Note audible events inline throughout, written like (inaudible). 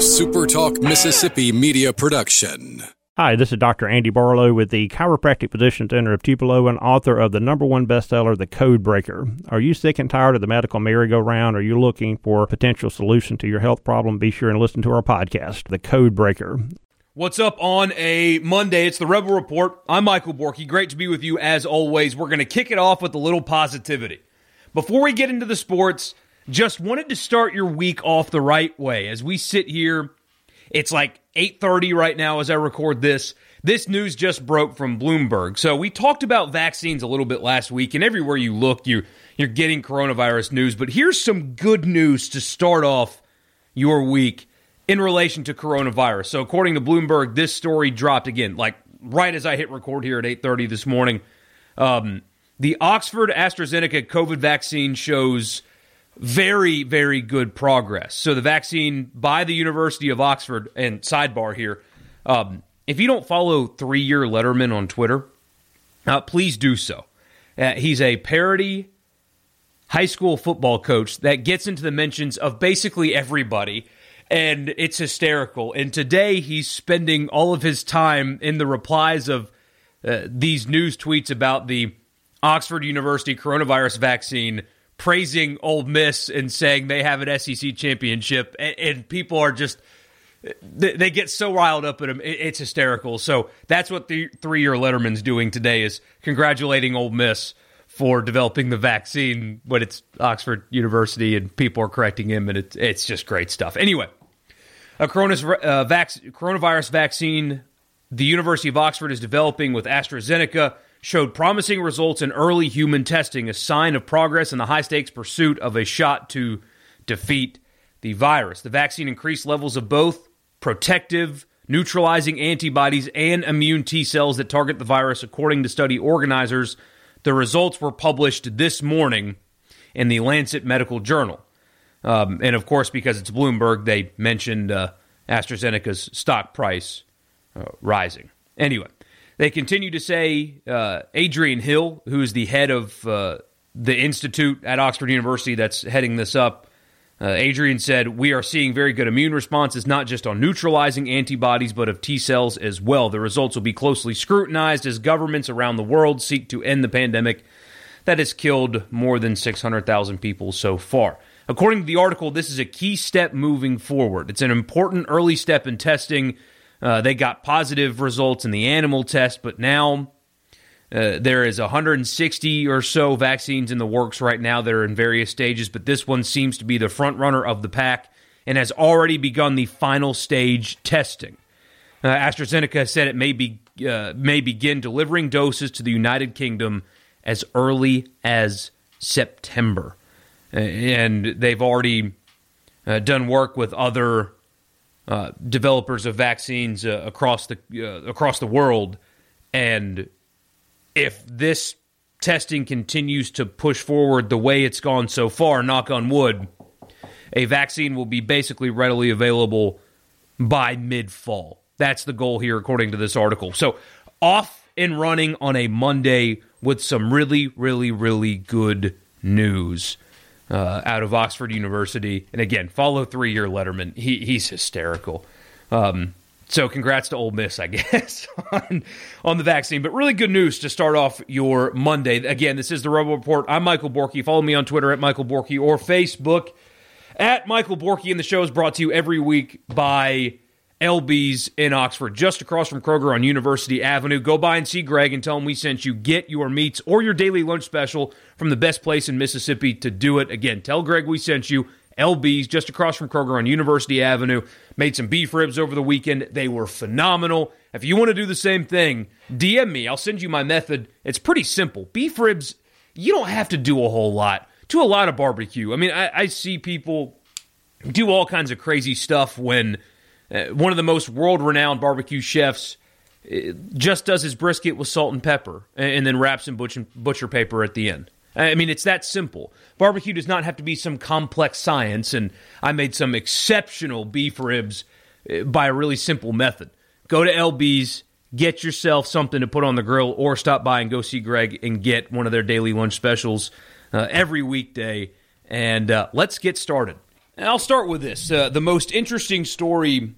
SuperTalk Mississippi media production. Hi, this is Dr. Andy Barlow with the Chiropractic Physician Center of Tupelo and author of the number one bestseller, The Code Breaker. Are you sick and tired of the medical merry-go-round? Are you looking for a potential solution to your health problem? Be sure and listen to our podcast, The Code Breaker. What's up on a Monday? It's the Rebel Report. I'm Michael Borky. Great to be with you as always. We're going to kick it off with a little positivity. Before we get into the sports, just wanted to start your week off the right way. As we sit here, it's like 8:30 right now as I record this. This news just broke from Bloomberg. So we talked about vaccines a little bit last week and everywhere you look you you're getting coronavirus news, but here's some good news to start off your week in relation to coronavirus. So according to Bloomberg, this story dropped again like right as I hit record here at 8:30 this morning. Um, the Oxford AstraZeneca COVID vaccine shows very, very good progress. So the vaccine by the University of Oxford, and sidebar here, um, if you don't follow three year Letterman on Twitter, uh, please do so. Uh, he's a parody high school football coach that gets into the mentions of basically everybody, and it's hysterical. And today he's spending all of his time in the replies of uh, these news tweets about the Oxford University coronavirus vaccine praising Ole Miss and saying they have an SEC championship, and, and people are just they, they, get so riled up at them. it, it's hysterical. So that's what the three-year Letterman's doing today is congratulating Ole Miss for developing the vaccine but it's Oxford University, and people are correcting him, and it's it's just great stuff. Anyway, a uh, coronavirus vaccine the University of Oxford is developing with AstraZeneca showed promising results in early human testing, a sign of progress in the high stakes pursuit of a shot to defeat the virus. The vaccine increased levels of both protective, neutralizing antibodies and immune T cells that target the virus, according to study organizers. The results were published this morning in the Lancet Medical Journal. Um, and of course, because it's Bloomberg, they mentioned uh, AstraZeneca's stock price uh, rising. Anyway, they continue to say uh, Adrian Hill, who is the head of uh, the institute at Oxford University that's heading this up, uh, Adrian said, We are seeing very good immune responses, not just on neutralizing antibodies, but of T cells as well. The results will be closely scrutinized as governments around the world seek to end the pandemic that has killed more than 600,000 people so far. According to the article, this is a key step moving forward. It's an important early step in testing uh, they got positive results in the animal test, but now uh, there is 160 or so vaccines in the works right now that are in various stages, but this one seems to be the front runner of the pack and has already begun the final stage testing. Uh, AstraZeneca said it may be uh, may begin delivering doses to the United Kingdom as early as September, and they've already uh, done work with other uh, developers of vaccines uh, across the uh, across the world, and if this testing continues to push forward the way it's gone so far, knock on wood, a vaccine will be basically readily available by mid fall. That's the goal here, according to this article. So, off and running on a Monday with some really, really, really good news uh, out of Oxford University. And again, follow three year Letterman. He, he's hysterical. Um, so congrats to Ole Miss, I (laughs) guess, on, on the vaccine. But really good news to start off your Monday. Again, this is the Rebel Report. I'm Michael Borky. Follow me on Twitter at Michael Borky or Facebook at Michael Borky. And the show is brought to you every week by LB's in Oxford, just across from Kroger on University Avenue. Go by and see Greg and tell him we sent you. Get your meats or your daily lunch special from the best place in Mississippi to do it. Again, tell Greg we sent you. LB's just across from Kroger on University Avenue. Made some beef ribs over the weekend. They were phenomenal. If you want to do the same thing, DM me. I'll send you my method. It's pretty simple. Beef ribs, you don't have to do a whole lot. Do a lot of barbecue. I mean, I, I see people do all kinds of crazy stuff when uh, one of the most world renowned barbecue chefs uh, just does his brisket with salt and pepper and then wraps in butcher, butcher paper at the end. I mean, it's that simple. Barbecue does not have to be some complex science, and I made some exceptional beef ribs uh, by a really simple method. Go to LB's, get yourself something to put on the grill, or stop by and go see Greg and get one of their daily lunch specials uh, every weekday. And uh, let's get started. I'll start with this. Uh, the most interesting story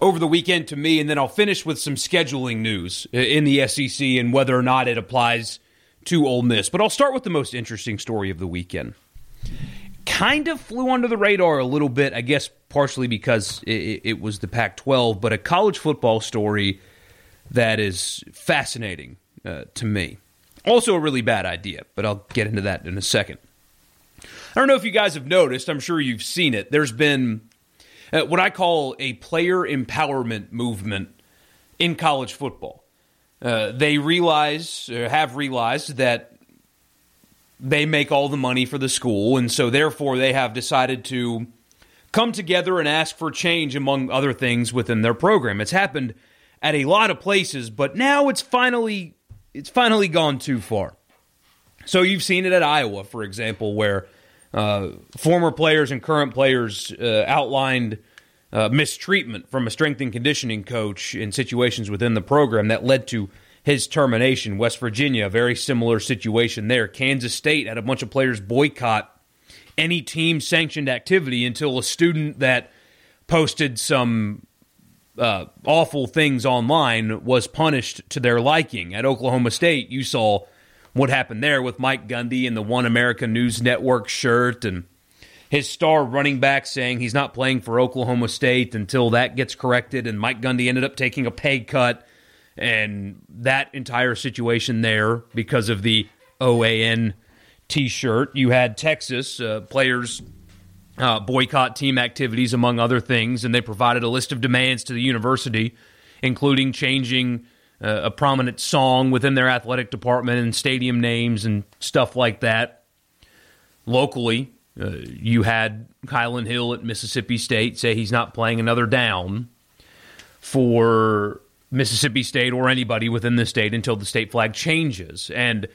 over the weekend to me, and then I'll finish with some scheduling news in the SEC and whether or not it applies to Ole Miss. But I'll start with the most interesting story of the weekend. Kind of flew under the radar a little bit, I guess, partially because it, it was the Pac 12, but a college football story that is fascinating uh, to me. Also, a really bad idea, but I'll get into that in a second. I don't know if you guys have noticed, I'm sure you've seen it. There's been uh, what I call a player empowerment movement in college football. Uh, they realize, or have realized, that they make all the money for the school, and so therefore they have decided to come together and ask for change, among other things, within their program. It's happened at a lot of places, but now it's finally it's finally gone too far. So you've seen it at Iowa, for example, where uh, former players and current players uh, outlined uh, mistreatment from a strength and conditioning coach in situations within the program that led to his termination. West Virginia, a very similar situation there. Kansas State had a bunch of players boycott any team sanctioned activity until a student that posted some uh, awful things online was punished to their liking. At Oklahoma State, you saw what happened there with Mike Gundy and the One America News Network shirt and his star running back saying he's not playing for Oklahoma State until that gets corrected. And Mike Gundy ended up taking a pay cut. And that entire situation there because of the OAN t shirt. You had Texas uh, players uh, boycott team activities, among other things, and they provided a list of demands to the university, including changing uh, a prominent song within their athletic department and stadium names and stuff like that. Locally, uh, you had Kylan Hill at Mississippi State say he's not playing another down for Mississippi State or anybody within the state until the state flag changes. And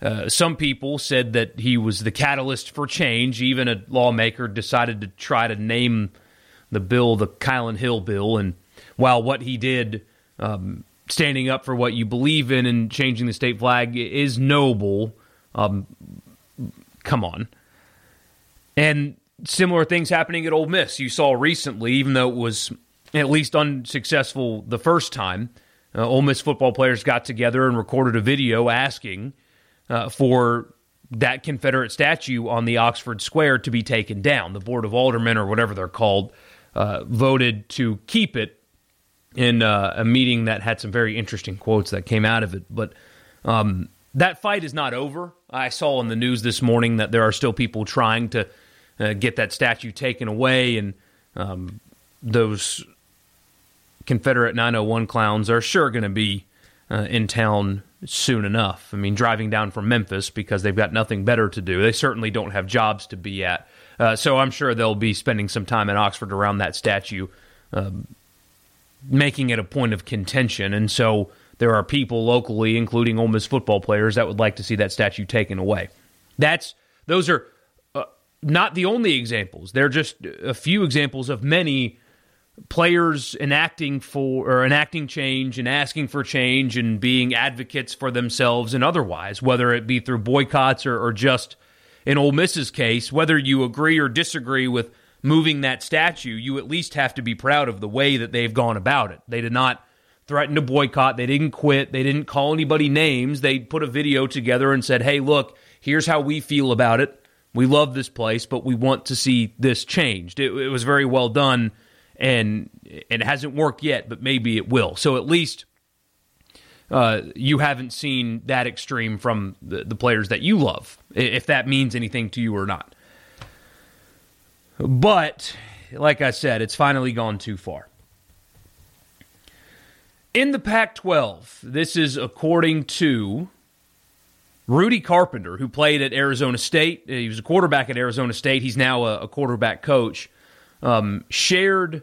uh, some people said that he was the catalyst for change. Even a lawmaker decided to try to name the bill the Kylan Hill bill. And while what he did um, standing up for what you believe in and changing the state flag is noble. Um, come on. And similar things happening at Ole Miss. You saw recently, even though it was at least unsuccessful the first time, uh, Ole Miss football players got together and recorded a video asking uh, for that Confederate statue on the Oxford Square to be taken down. The Board of Aldermen, or whatever they're called, uh, voted to keep it in uh, a meeting that had some very interesting quotes that came out of it. But um, that fight is not over. I saw in the news this morning that there are still people trying to uh, get that statue taken away, and um, those Confederate 901 clowns are sure going to be uh, in town soon enough. I mean, driving down from Memphis because they've got nothing better to do. They certainly don't have jobs to be at. Uh, so I'm sure they'll be spending some time in Oxford around that statue. Um, making it a point of contention. And so there are people locally, including Ole Miss football players, that would like to see that statue taken away. That's those are uh, not the only examples. They're just a few examples of many players enacting for or enacting change and asking for change and being advocates for themselves and otherwise, whether it be through boycotts or, or just in Ole Miss's case, whether you agree or disagree with moving that statue, you at least have to be proud of the way that they've gone about it. They did not threaten to boycott, they didn't quit, they didn't call anybody names. They put a video together and said, hey, look, here's how we feel about it. We love this place, but we want to see this changed. It, it was very well done, and, and it hasn't worked yet, but maybe it will. So at least uh, you haven't seen that extreme from the, the players that you love, if that means anything to you or not. But, like I said, it's finally gone too far. In the Pac 12, this is according to Rudy Carpenter, who played at Arizona State. He was a quarterback at Arizona State. He's now a, a quarterback coach. Um, shared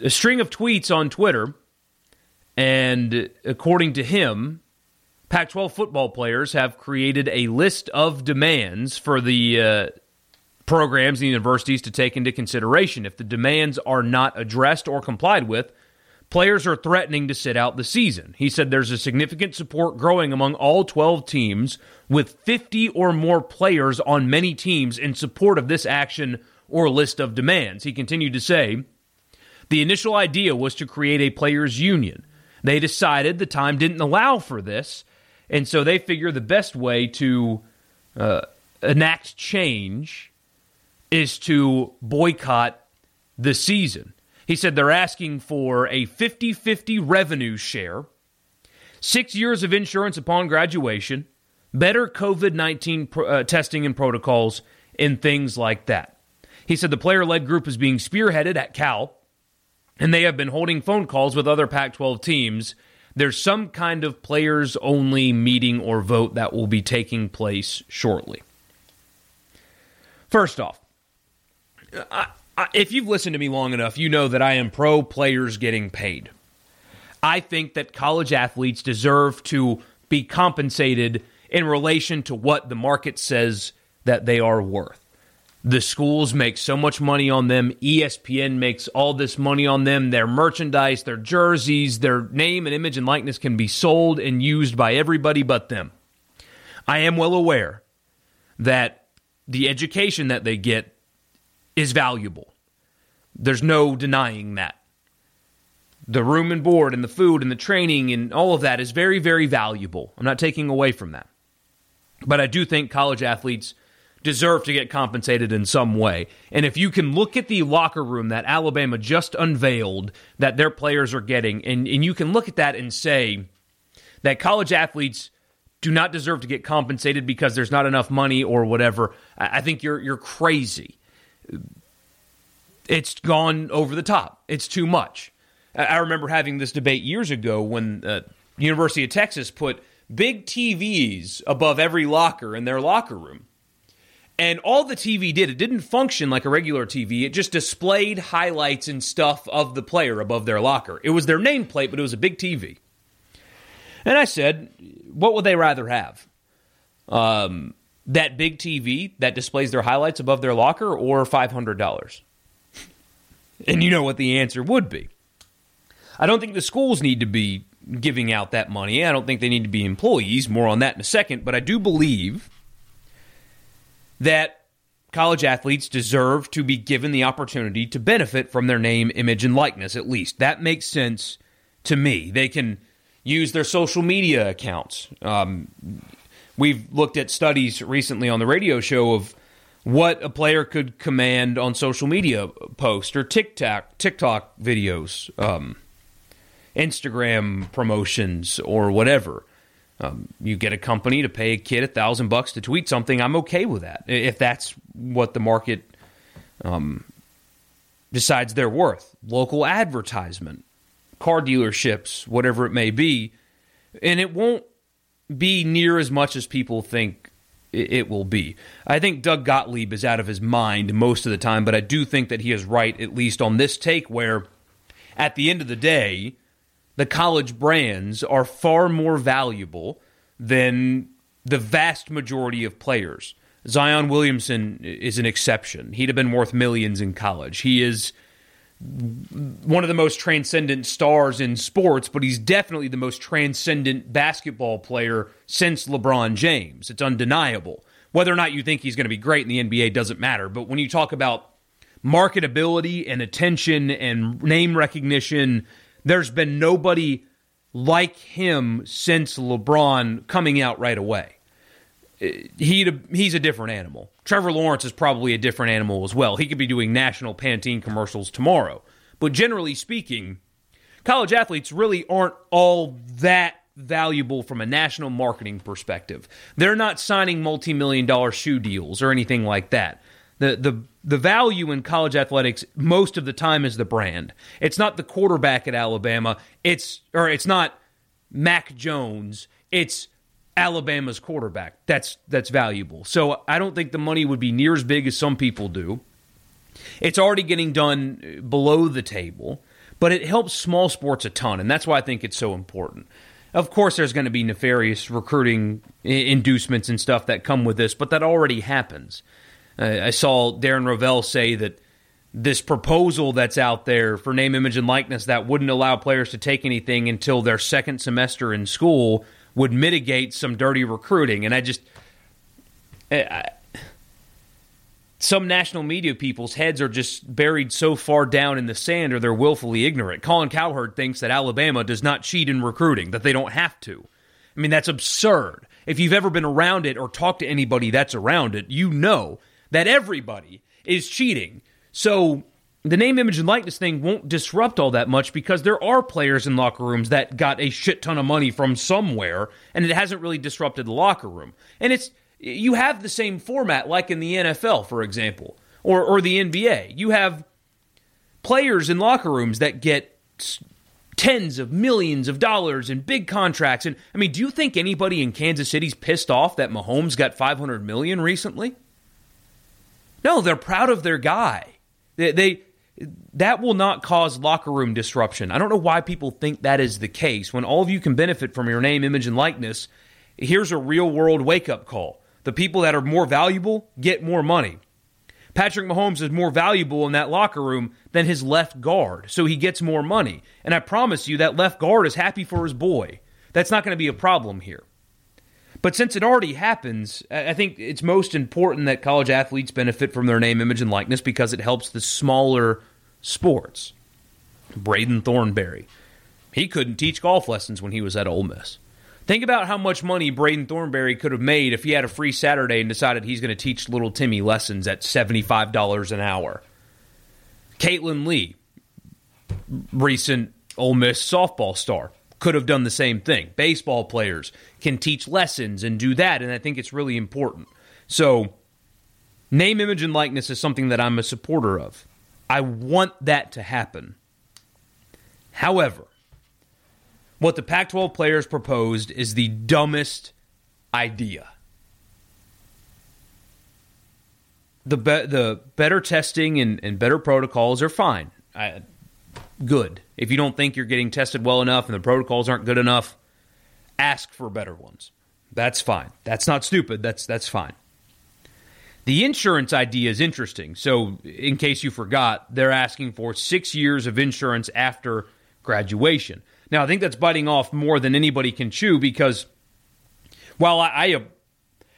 a string of tweets on Twitter. And according to him, Pac 12 football players have created a list of demands for the uh, programs and universities to take into consideration. If the demands are not addressed or complied with, players are threatening to sit out the season. He said there's a significant support growing among all 12 teams, with 50 or more players on many teams in support of this action or list of demands. He continued to say the initial idea was to create a players' union. They decided the time didn't allow for this, and so they figure the best way to uh, enact change is to boycott the season. He said they're asking for a 50 50 revenue share, six years of insurance upon graduation, better COVID 19 uh, testing and protocols, and things like that. He said the player led group is being spearheaded at Cal, and they have been holding phone calls with other Pac 12 teams. There's some kind of players only meeting or vote that will be taking place shortly. First off, I, I, if you've listened to me long enough, you know that I am pro players getting paid. I think that college athletes deserve to be compensated in relation to what the market says that they are worth. The schools make so much money on them. ESPN makes all this money on them. Their merchandise, their jerseys, their name and image and likeness can be sold and used by everybody but them. I am well aware that the education that they get is valuable. There's no denying that. The room and board and the food and the training and all of that is very, very valuable. I'm not taking away from that. But I do think college athletes deserve to get compensated in some way. And if you can look at the locker room that Alabama just unveiled that their players are getting, and, and you can look at that and say that college athletes do not deserve to get compensated because there's not enough money or whatever, I think you're you're crazy. It's gone over the top. It's too much. I remember having this debate years ago when uh, University of Texas put big TVs above every locker in their locker room. And all the TV did, it didn't function like a regular TV. It just displayed highlights and stuff of the player above their locker. It was their nameplate, but it was a big TV. And I said, what would they rather have? Um, that big TV that displays their highlights above their locker or $500? And you know what the answer would be. I don't think the schools need to be giving out that money. I don't think they need to be employees. More on that in a second. But I do believe that college athletes deserve to be given the opportunity to benefit from their name, image, and likeness, at least. That makes sense to me. They can use their social media accounts. Um, we've looked at studies recently on the radio show of what a player could command on social media posts or TikTok TikTok videos, um, Instagram promotions, or whatever. Um, you get a company to pay a kid a thousand bucks to tweet something. I'm okay with that if that's what the market um, decides they're worth. Local advertisement, car dealerships, whatever it may be, and it won't be near as much as people think it will be. I think Doug Gottlieb is out of his mind most of the time, but I do think that he is right, at least on this take, where at the end of the day, the college brands are far more valuable than the vast majority of players. Zion Williamson is an exception. He'd have been worth millions in college. He is one of the most transcendent stars in sports, but he's definitely the most transcendent basketball player since LeBron James. It's undeniable. Whether or not you think he's going to be great in the NBA doesn't matter. But when you talk about marketability and attention and name recognition there's been nobody like him since LeBron coming out right away. He he's a different animal. Trevor Lawrence is probably a different animal as well. He could be doing national Pantene commercials tomorrow. But generally speaking, college athletes really aren't all that valuable from a national marketing perspective. They're not signing multi-million dollar shoe deals or anything like that. The the the value in college athletics most of the time is the brand. It's not the quarterback at Alabama. It's or it's not Mac Jones. It's Alabama's quarterback. That's that's valuable. So I don't think the money would be near as big as some people do. It's already getting done below the table, but it helps small sports a ton, and that's why I think it's so important. Of course, there's going to be nefarious recruiting inducements and stuff that come with this, but that already happens. Uh, I saw Darren Rovell say that this proposal that's out there for name, image, and likeness that wouldn't allow players to take anything until their second semester in school would mitigate some dirty recruiting. And I just. Eh, I, some national media people's heads are just buried so far down in the sand or they're willfully ignorant. Colin Cowherd thinks that Alabama does not cheat in recruiting, that they don't have to. I mean, that's absurd. If you've ever been around it or talked to anybody that's around it, you know that everybody is cheating. So the name, image, and likeness thing won't disrupt all that much because there are players in locker rooms that got a shit ton of money from somewhere and it hasn't really disrupted the locker room. And it's you have the same format like in the NFL, for example, or, or the NBA. You have players in locker rooms that get tens of millions of dollars in big contracts. And I mean, do you think anybody in Kansas City's pissed off that Mahomes got 500 million recently? No, they're proud of their guy. They, they that will not cause locker room disruption. I don't know why people think that is the case when all of you can benefit from your name, image, and likeness. Here's a real world wake up call. The people that are more valuable get more money. Patrick Mahomes is more valuable in that locker room than his left guard, so he gets more money. And I promise you, that left guard is happy for his boy. That's not going to be a problem here. But since it already happens, I think it's most important that college athletes benefit from their name, image, and likeness because it helps the smaller sports. Braden Thornberry. He couldn't teach golf lessons when he was at Ole Miss. Think about how much money Braden Thornberry could have made if he had a free Saturday and decided he's going to teach little Timmy lessons at $75 an hour. Caitlin Lee, recent Ole Miss softball star, could have done the same thing. Baseball players can teach lessons and do that, and I think it's really important. So, name, image, and likeness is something that I'm a supporter of. I want that to happen. However, what the Pac 12 players proposed is the dumbest idea. The, be- the better testing and, and better protocols are fine. I, good. If you don't think you're getting tested well enough and the protocols aren't good enough, ask for better ones. That's fine. That's not stupid. That's that's fine. The insurance idea is interesting. So, in case you forgot, they're asking for 6 years of insurance after graduation. Now, I think that's biting off more than anybody can chew because while I, I,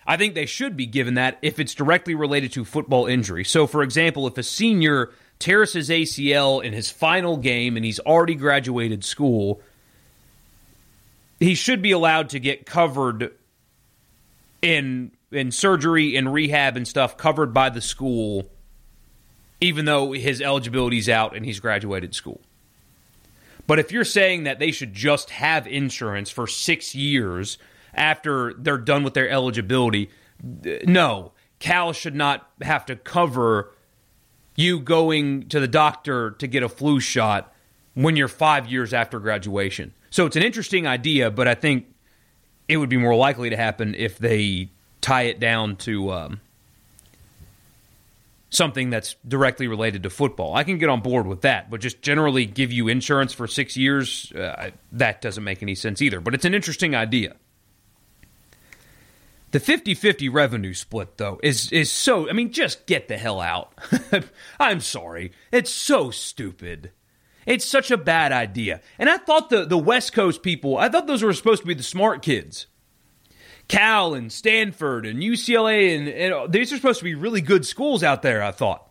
I think they should be given that if it's directly related to football injury. So, for example, if a senior tears his ACL in his final game and he's already graduated school, he should be allowed to get covered in in surgery and rehab and stuff covered by the school even though his eligibility's out and he's graduated school. But if you're saying that they should just have insurance for six years after they're done with their eligibility, no. Cal should not have to cover you going to the doctor to get a flu shot when you're five years after graduation. So it's an interesting idea, but I think it would be more likely to happen if they tie it down to um, something that's directly related to football. I can get on board with that, but just generally give you insurance for six years, uh, that doesn't make any sense either. But it's an interesting idea. The 50 50 revenue split, though, is, is so. I mean, just get the hell out. (laughs) I'm sorry. It's so stupid. It's such a bad idea. And I thought the, the West Coast people, I thought those were supposed to be the smart kids. Cal and Stanford and UCLA, and, and these are supposed to be really good schools out there, I thought.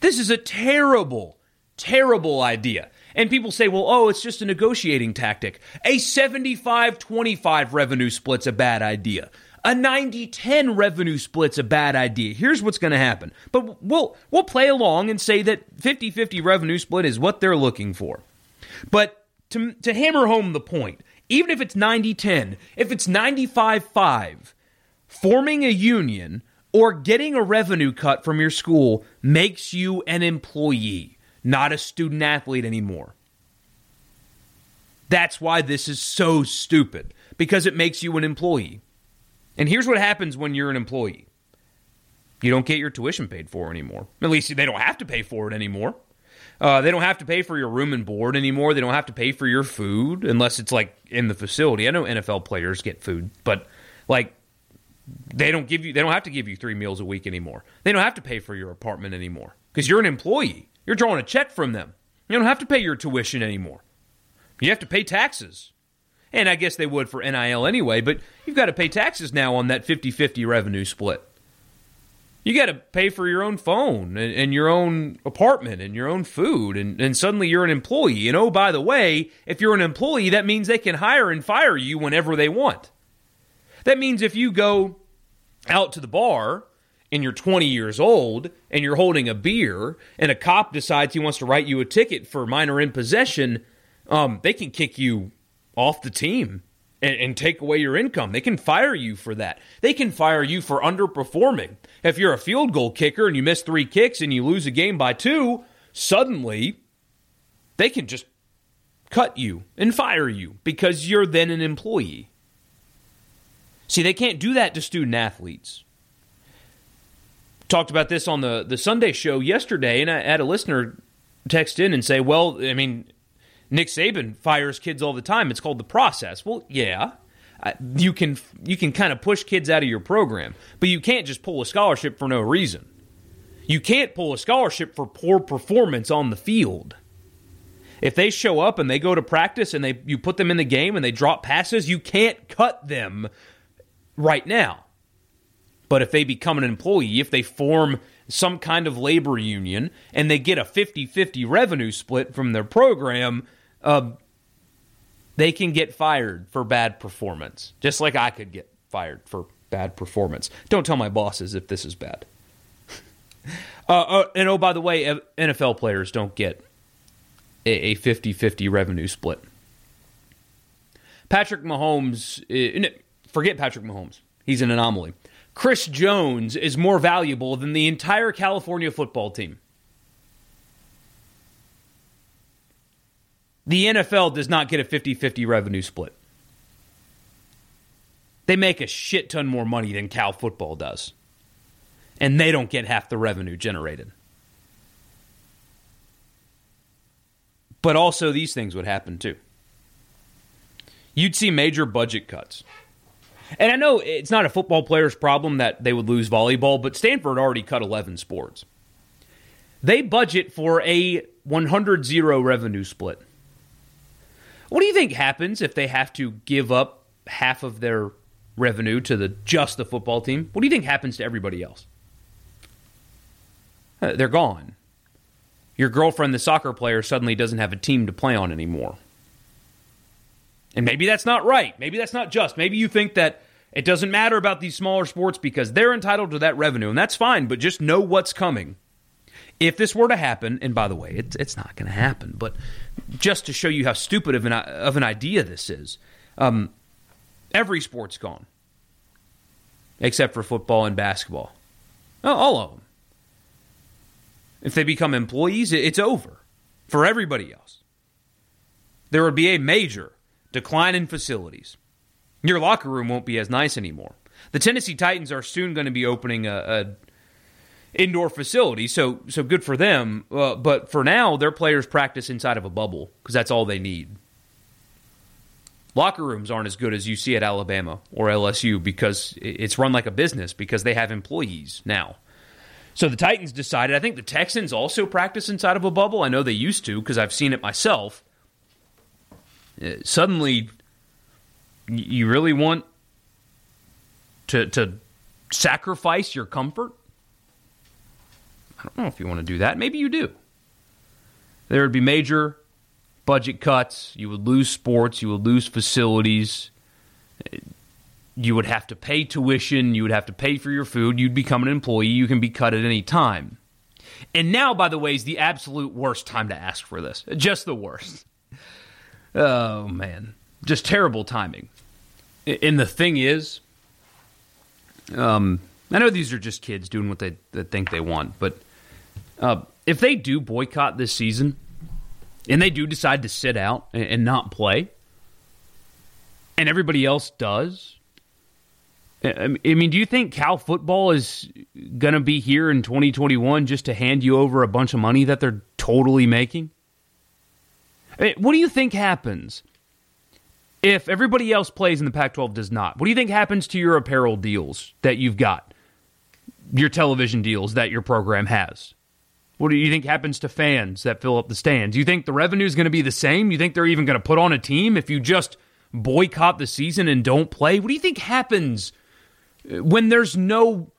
This is a terrible, terrible idea. And people say, well, oh, it's just a negotiating tactic. A 75 25 revenue split's a bad idea. A 90 10 revenue split's a bad idea. Here's what's going to happen. But we'll, we'll play along and say that 50 50 revenue split is what they're looking for. But to, to hammer home the point, even if it's 90 10, if it's 95 5, forming a union or getting a revenue cut from your school makes you an employee, not a student athlete anymore. That's why this is so stupid, because it makes you an employee. And here's what happens when you're an employee you don't get your tuition paid for anymore. At least they don't have to pay for it anymore. Uh, they don't have to pay for your room and board anymore. They don't have to pay for your food unless it's like in the facility. I know NFL players get food, but like they don't give you they don't have to give you three meals a week anymore. They don't have to pay for your apartment anymore. because you're an employee. You're drawing a check from them. You don't have to pay your tuition anymore. You have to pay taxes. And I guess they would for NIL anyway, but you've got to pay taxes now on that 50 50 revenue split. You got to pay for your own phone and, and, your own apartment and your own food, and, and suddenly you're an employee. And oh, by the way, if you're an employee, that means they can hire and fire you whenever they want. That means if you go out to the bar and you're 20 years old and you're holding a beer and a cop decides he wants to write you a ticket for minor in possession, um, they can kick you off the team and, and take away your income. They can fire you for that. They can fire you for underperforming. If you're a field goal kicker and you miss three kicks and you lose a game by two, suddenly they can just cut you and fire you because you're then an employee. See, they can't do that to student athletes. Talked about this on the, the Sunday show yesterday, and I had a listener text in and say, Well, I mean, Nick Saban fires kids all the time. It's called the process. Well, yeah. You can you can kind of push kids out of your program, but you can't just pull a scholarship for no reason. You can't pull a scholarship for poor performance on the field. If they show up and they go to practice and they you put them in the game and they drop passes, you can't cut them right now. But if they become an employee, if they form some kind of labor union and they get a 50 50 revenue split from their program, uh, they can get fired for bad performance, just like I could get fired for bad performance. Don't tell my bosses if this is bad. (laughs) uh, uh, and oh, by the way, NFL players don't get a 50 50 revenue split. Patrick Mahomes, uh, forget Patrick Mahomes, he's an anomaly. Chris Jones is more valuable than the entire California football team. The NFL does not get a 50 50 revenue split. They make a shit ton more money than Cal football does. And they don't get half the revenue generated. But also, these things would happen too. You'd see major budget cuts. And I know it's not a football player's problem that they would lose volleyball, but Stanford already cut 11 sports. They budget for a 100 0 revenue split. What do you think happens if they have to give up half of their revenue to the just the football team? What do you think happens to everybody else? Uh, they're gone. Your girlfriend, the soccer player, suddenly doesn't have a team to play on anymore. And maybe that's not right. Maybe that's not just. Maybe you think that it doesn't matter about these smaller sports because they're entitled to that revenue, and that's fine, but just know what's coming. If this were to happen, and by the way, it's, it's not going to happen, but just to show you how stupid of an, of an idea this is, um, every sport's gone except for football and basketball. all of them. If they become employees, it's over for everybody else. There would be a major decline in facilities. Your locker room won't be as nice anymore. The Tennessee Titans are soon going to be opening a, a indoor facility, so so good for them. Uh, but for now, their players practice inside of a bubble because that's all they need. Locker rooms aren't as good as you see at Alabama or LSU because it's run like a business because they have employees now. So the Titans decided. I think the Texans also practice inside of a bubble. I know they used to because I've seen it myself. Uh, suddenly, you really want to to sacrifice your comfort I don't know if you want to do that. Maybe you do. There would be major budget cuts. You would lose sports. You would lose facilities. You would have to pay tuition. You would have to pay for your food. You'd become an employee. You can be cut at any time. And now, by the way, is the absolute worst time to ask for this. Just the worst. Oh, man. Just terrible timing. And the thing is, um, I know these are just kids doing what they, they think they want, but uh, if they do boycott this season and they do decide to sit out and, and not play, and everybody else does, I mean, do you think Cal football is going to be here in 2021 just to hand you over a bunch of money that they're totally making? What do you think happens if everybody else plays and the Pac 12 does not? What do you think happens to your apparel deals that you've got, your television deals that your program has? What do you think happens to fans that fill up the stands? You think the revenue is going to be the same? You think they're even going to put on a team if you just boycott the season and don't play? What do you think happens uh, when there's no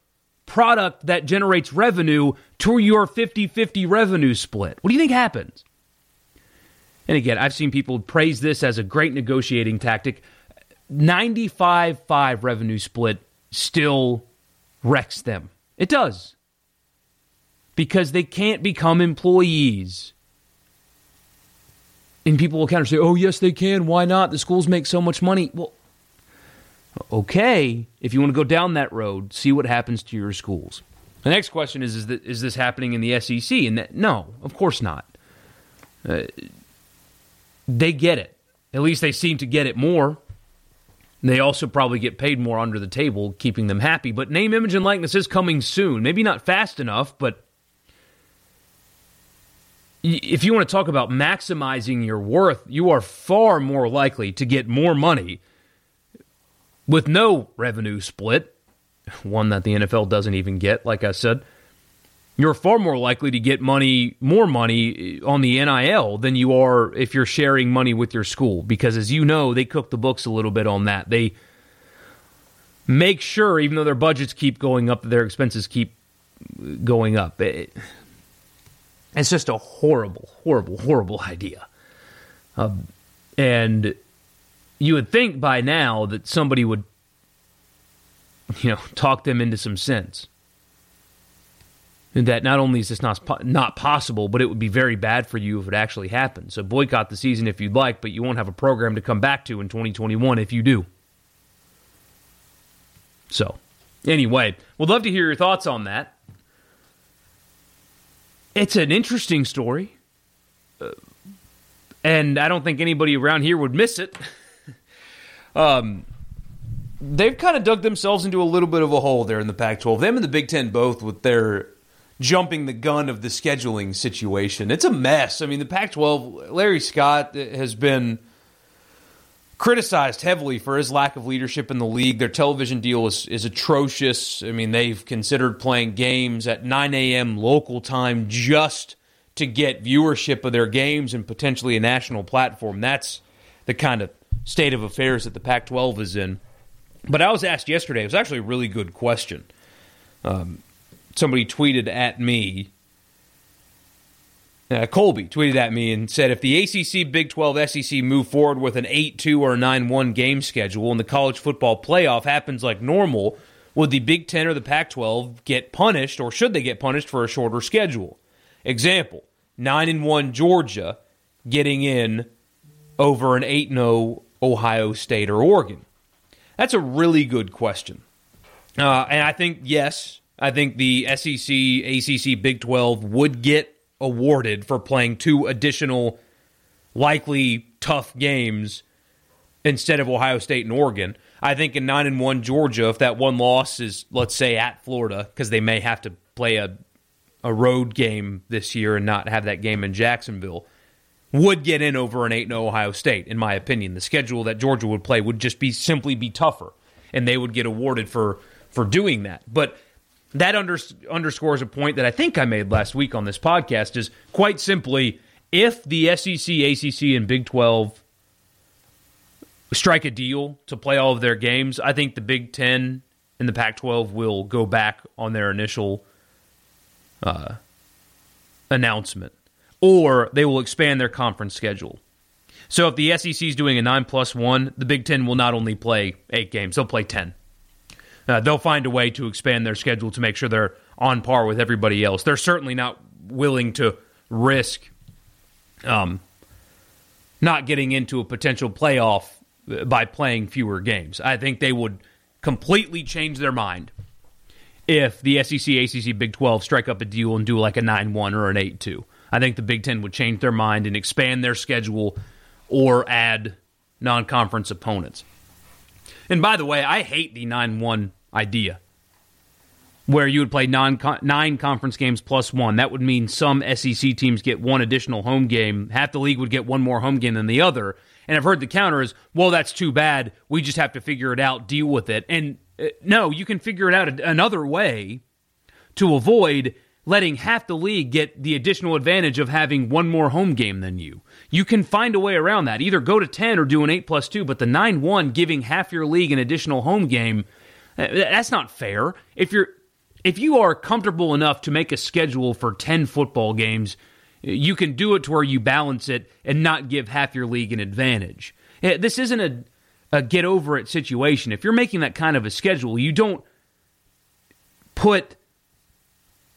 product that generates revenue to your 50 50 revenue split? What do you think happens? And again, I've seen people praise this as a great negotiating tactic. 95 5 revenue split still wrecks them. It does. Because they can't become employees. And people will counter say, oh, yes, they can. Why not? The schools make so much money. Well, okay, if you want to go down that road, see what happens to your schools. The next question is is, this happening in the SEC? And that, no, of course not. Uh, they get it. At least they seem to get it more. They also probably get paid more under the table, keeping them happy. But name, image, and likeness is coming soon. Maybe not fast enough, but if you want to talk about maximizing your worth, you are far more likely to get more money with no revenue split, one that the NFL doesn't even get, like I said, you're far more likely to get money, more money eh, on the NIL than you are if you're sharing money with your school. Because as you know, they cook the books a little bit on that. They make sure, even though their budgets keep going up, their expenses keep going up. It, it's just a horrible, horrible, horrible idea. Um, and you would think by now that somebody would, you know, talk them into some sense that not only is this not not possible, but it would be very bad for you if it actually happened. So boycott the season if you'd like, but you won't have a program to come back to in 2021 if you do. So, anyway, we'd love to hear your thoughts on that. It's an interesting story, uh, and I don't think anybody around here would miss it. (laughs) um, they've kind of dug themselves into a little bit of a hole there in the Pac 12. Them and the Big Ten both with their jumping the gun of the scheduling situation. It's a mess. I mean, the Pac 12, Larry Scott has been criticized heavily for his lack of leadership in the league. Their television deal is, is atrocious. I mean, they've considered playing games at 9 a.m. local time just to get viewership of their games and potentially a national platform. That's the kind of state of affairs that the Pac 12 is in. But I was asked yesterday, it was actually a really good question. Um, somebody tweeted at me. Uh, Colby tweeted at me and said, if the ACC, Big 12, SEC move forward with an 8 2 or 9 1 game schedule and the college football playoff happens like normal, would the Big 10 or the Pac 12 get punished or should they get punished for a shorter schedule? Example 9 and 1 Georgia getting in over an 8 0 Ohio State or Oregon? That's a really good question. Uh, and I think, yes, I think the SEC, ACC, Big 12 would get awarded for playing two additional likely tough games instead of Ohio State and Oregon. I think in 9 and 1 Georgia if that one loss is let's say at Florida because they may have to play a a road game this year and not have that game in Jacksonville would get in over an 8 0 Ohio State in my opinion. The schedule that Georgia would play would just be simply be tougher and they would get awarded for for doing that. But that under, underscores a point that I think I made last week on this podcast is quite simply if the SEC, ACC, and Big 12 strike a deal to play all of their games, I think the Big 10 and the Pac 12 will go back on their initial uh, announcement, or they will expand their conference schedule. So if the SEC is doing a 9 plus 1, the Big 10 will not only play eight games, they'll play 10 uh, they'll find a way to expand their schedule to make sure they're on par with everybody else. They're certainly not willing to risk um, not getting into a potential playoff by playing fewer games. I think they would completely change their mind if the SEC, ACC, Big 12 strike up a deal and do like a 9 1 or an 8 2. I think the Big 10 would change their mind and expand their schedule or add non conference opponents. And by the way, I hate the 9 1 idea where you would play nine conference games plus one. That would mean some SEC teams get one additional home game. Half the league would get one more home game than the other. And I've heard the counter is, well, that's too bad. We just have to figure it out, deal with it. And uh, no, you can figure it out another way to avoid letting half the league get the additional advantage of having one more home game than you. You can find a way around that. Either go to 10 or do an 8 plus 2, but the 9 1 giving half your league an additional home game, uh, that's not fair. If you're if you are comfortable enough to make a schedule for 10 football games, you can do it to where you balance it and not give half your league an advantage. This isn't a, a get over it situation. If you're making that kind of a schedule, you don't put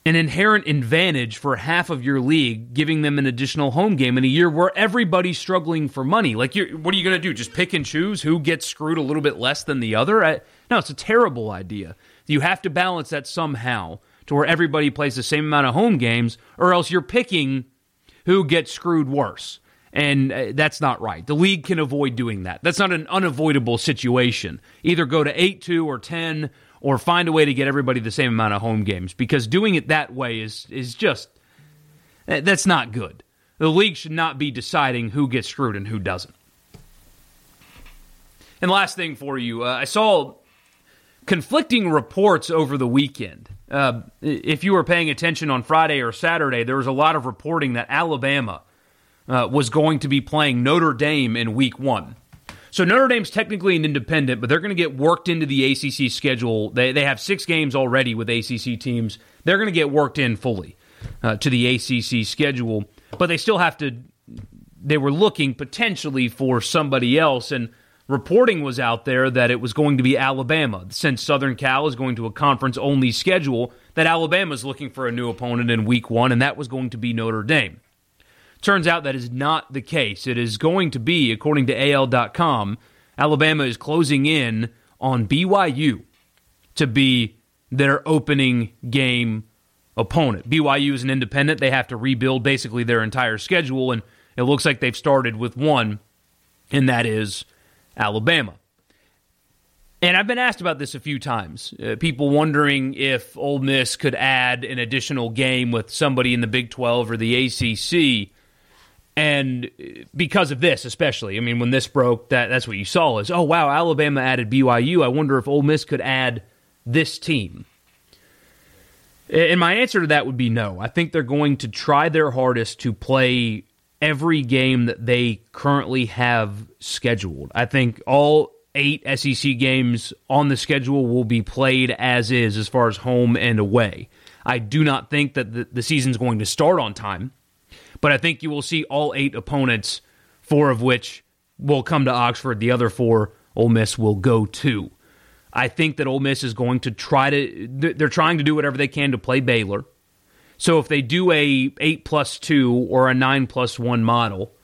an inherent advantage for half of your league, giving them an additional home game in a year where everybody's struggling for money. Like, what are you going to do? Just pick and choose who gets screwed a little bit less than the other? I, no, it's a terrible idea. You have to balance that somehow to where everybody plays the same amount of home games, or else you're picking who gets screwed worse. And uh, that's not right. The league can avoid doing that. That's not an unavoidable situation. Either go to 8 2 or 10 or find a way to get everybody the same amount of home games because doing it that way is is just eh, that's not good. The league should not be deciding who gets screwed and who doesn't. And last thing for you, uh, I saw conflicting reports over the weekend. Uh, if you were paying attention on Friday or Saturday, there was a lot of reporting that Alabama uh, was going to be playing Notre Dame in Week One. So Notre Dame's technically an independent, but they're going to get worked into the ACC schedule. They they have six games already with ACC teams. They're going to get worked in fully uh, to the ACC schedule, but they still have to. They were looking potentially for somebody else, and reporting was out there that it was going to be Alabama. Since Southern Cal is going to a conference only schedule, that Alabama is looking for a new opponent in Week One, and that was going to be Notre Dame. Turns out that is not the case. It is going to be, according to AL.com, Alabama is closing in on BYU to be their opening game opponent. BYU is an independent. They have to rebuild basically their entire schedule, and it looks like they've started with one, and that is Alabama. And I've been asked about this a few times. Uh, people wondering if Ole Miss could add an additional game with somebody in the Big 12 or the ACC. And because of this, especially, I mean, when this broke, that that's what you saw is, oh wow, Alabama added BYU. I wonder if Ole Miss could add this team. And my answer to that would be no. I think they're going to try their hardest to play every game that they currently have scheduled. I think all eight SEC games on the schedule will be played as is, as far as home and away. I do not think that the, the season's going to start on time. But I think you will see all eight opponents, four of which will come to Oxford. The other four, Ole Miss will go to. I think that Ole Miss is going to try to. They're trying to do whatever they can to play Baylor. So if they do a eight plus two or a nine plus one model,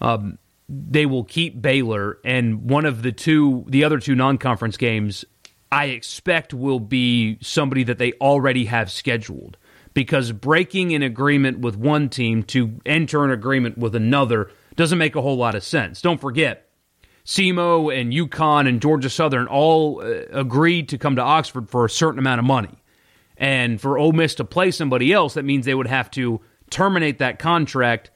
um, they will keep Baylor, and one of the two, the other two non-conference games, I expect will be somebody that they already have scheduled because breaking an agreement with one team to enter an agreement with another doesn't make a whole lot of sense. Don't forget, SEMO and UConn and Georgia Southern all uh, agreed to come to Oxford for a certain amount of money. And for Ole Miss to play somebody else, that means they would have to terminate that contract.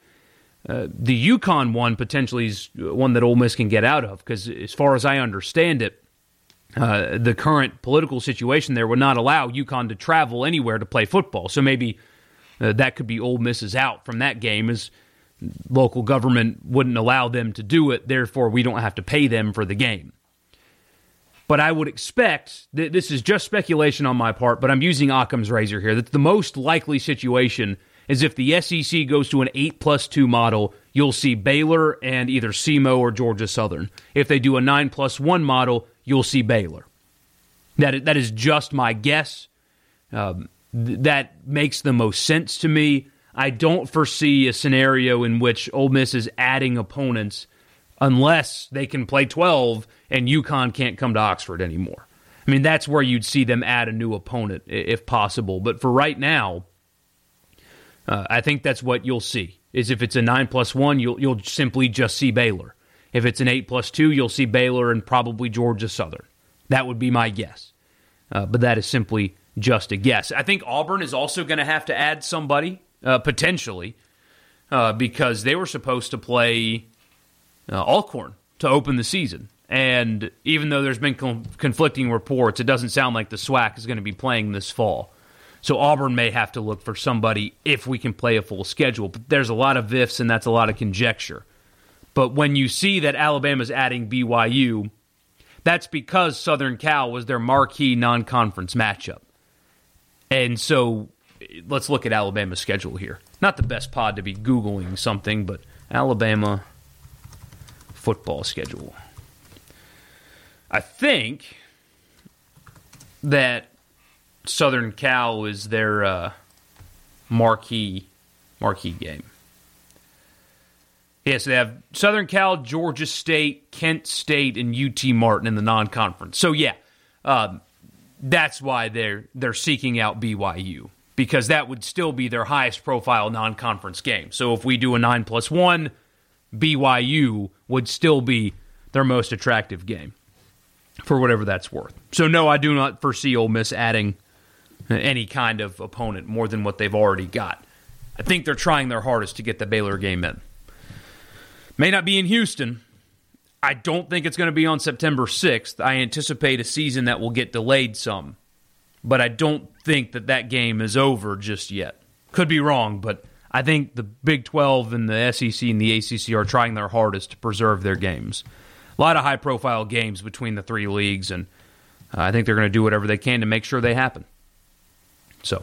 Uh, the UConn one potentially is one that Ole Miss can get out of because, as far as I understand it, uh, the current political situation there would not allow UConn to travel anywhere to play football. So maybe uh, that could be Ole Miss's out from that game, as local government wouldn't allow them to do it. Therefore, we don't have to pay them for the game. But I would expect that this is just speculation on my part, but I'm using Occam's razor here. That the most likely situation is if the SEC goes to an 8 plus 2 model, you'll see Baylor and either SEMO or Georgia Southern. If they do a 9 plus 1 model, you'll see Baylor. That that is just my guess. Um, th- that makes the most sense to me. I don't foresee a scenario in which Ole Miss is adding opponents unless they can play 12 and UConn can't come to Oxford anymore. I mean, that's where you'd see them add a new opponent if possible. But for right now, uh, I think that's what you'll see. Is if it's a nine plus one, you'll you'll simply just see Baylor. If it's an 8 plus 2, you'll see Baylor and probably Georgia Southern. That would be my guess. Uh, but that is simply just a guess. I think Auburn is also going to have to add somebody, uh, potentially, uh, because they were supposed to play uh, Alcorn to open the season. And even though there's been conflicting reports, it doesn't sound like the SWAC is going to be playing this fall. So Auburn may have to look for somebody if we can play a full schedule. But there's a lot of ifs and that's a lot of conjecture. But when you see that Alabama's adding BYU, that's because Southern Cal was their marquee non conference matchup. And so let's look at Alabama's schedule here. Not the best pod to be Googling something, but Alabama football schedule. I think that Southern Cal is their uh, marquee marquee game. Yes, they have Southern Cal, Georgia State, Kent State, and UT Martin in the non-conference. So yeah, um, that's why they're they're seeking out BYU because that would still be their highest profile non-conference game. So if we do a nine plus one, BYU would still be their most attractive game for whatever that's worth. So no, I do not foresee Ole Miss adding any kind of opponent more than what they've already got. I think they're trying their hardest to get the Baylor game in. May not be in Houston. I don't think it's going to be on September 6th. I anticipate a season that will get delayed some, but I don't think that that game is over just yet. Could be wrong, but I think the Big 12 and the SEC and the ACC are trying their hardest to preserve their games. A lot of high profile games between the three leagues, and uh, I think they're going to do whatever they can to make sure they happen. So,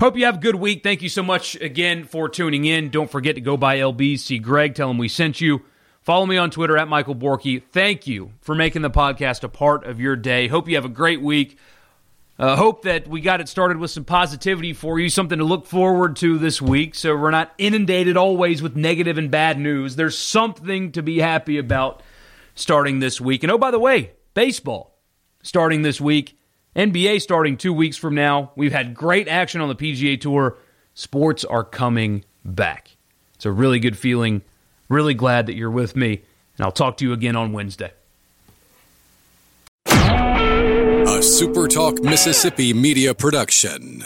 hope you have a good week. Thank you so much again for tuning in. Don't forget to go by LB, see Greg, tell him we sent you. Follow me on Twitter at Michael Borky. Thank you for making the podcast a part of your day. Hope you have a great week. Uh, hope that we got it started with some positivity for you, something to look forward to this week so we're not inundated always with negative and bad news. There's something to be happy about starting this week. And oh, by the way, baseball starting this week. NBA starting two weeks from now. We've had great action on the PGA Tour. Sports are coming back. It's a really good feeling. Really glad that you're with me. And I'll talk to you again on Wednesday. A SuperTalk Mississippi media production.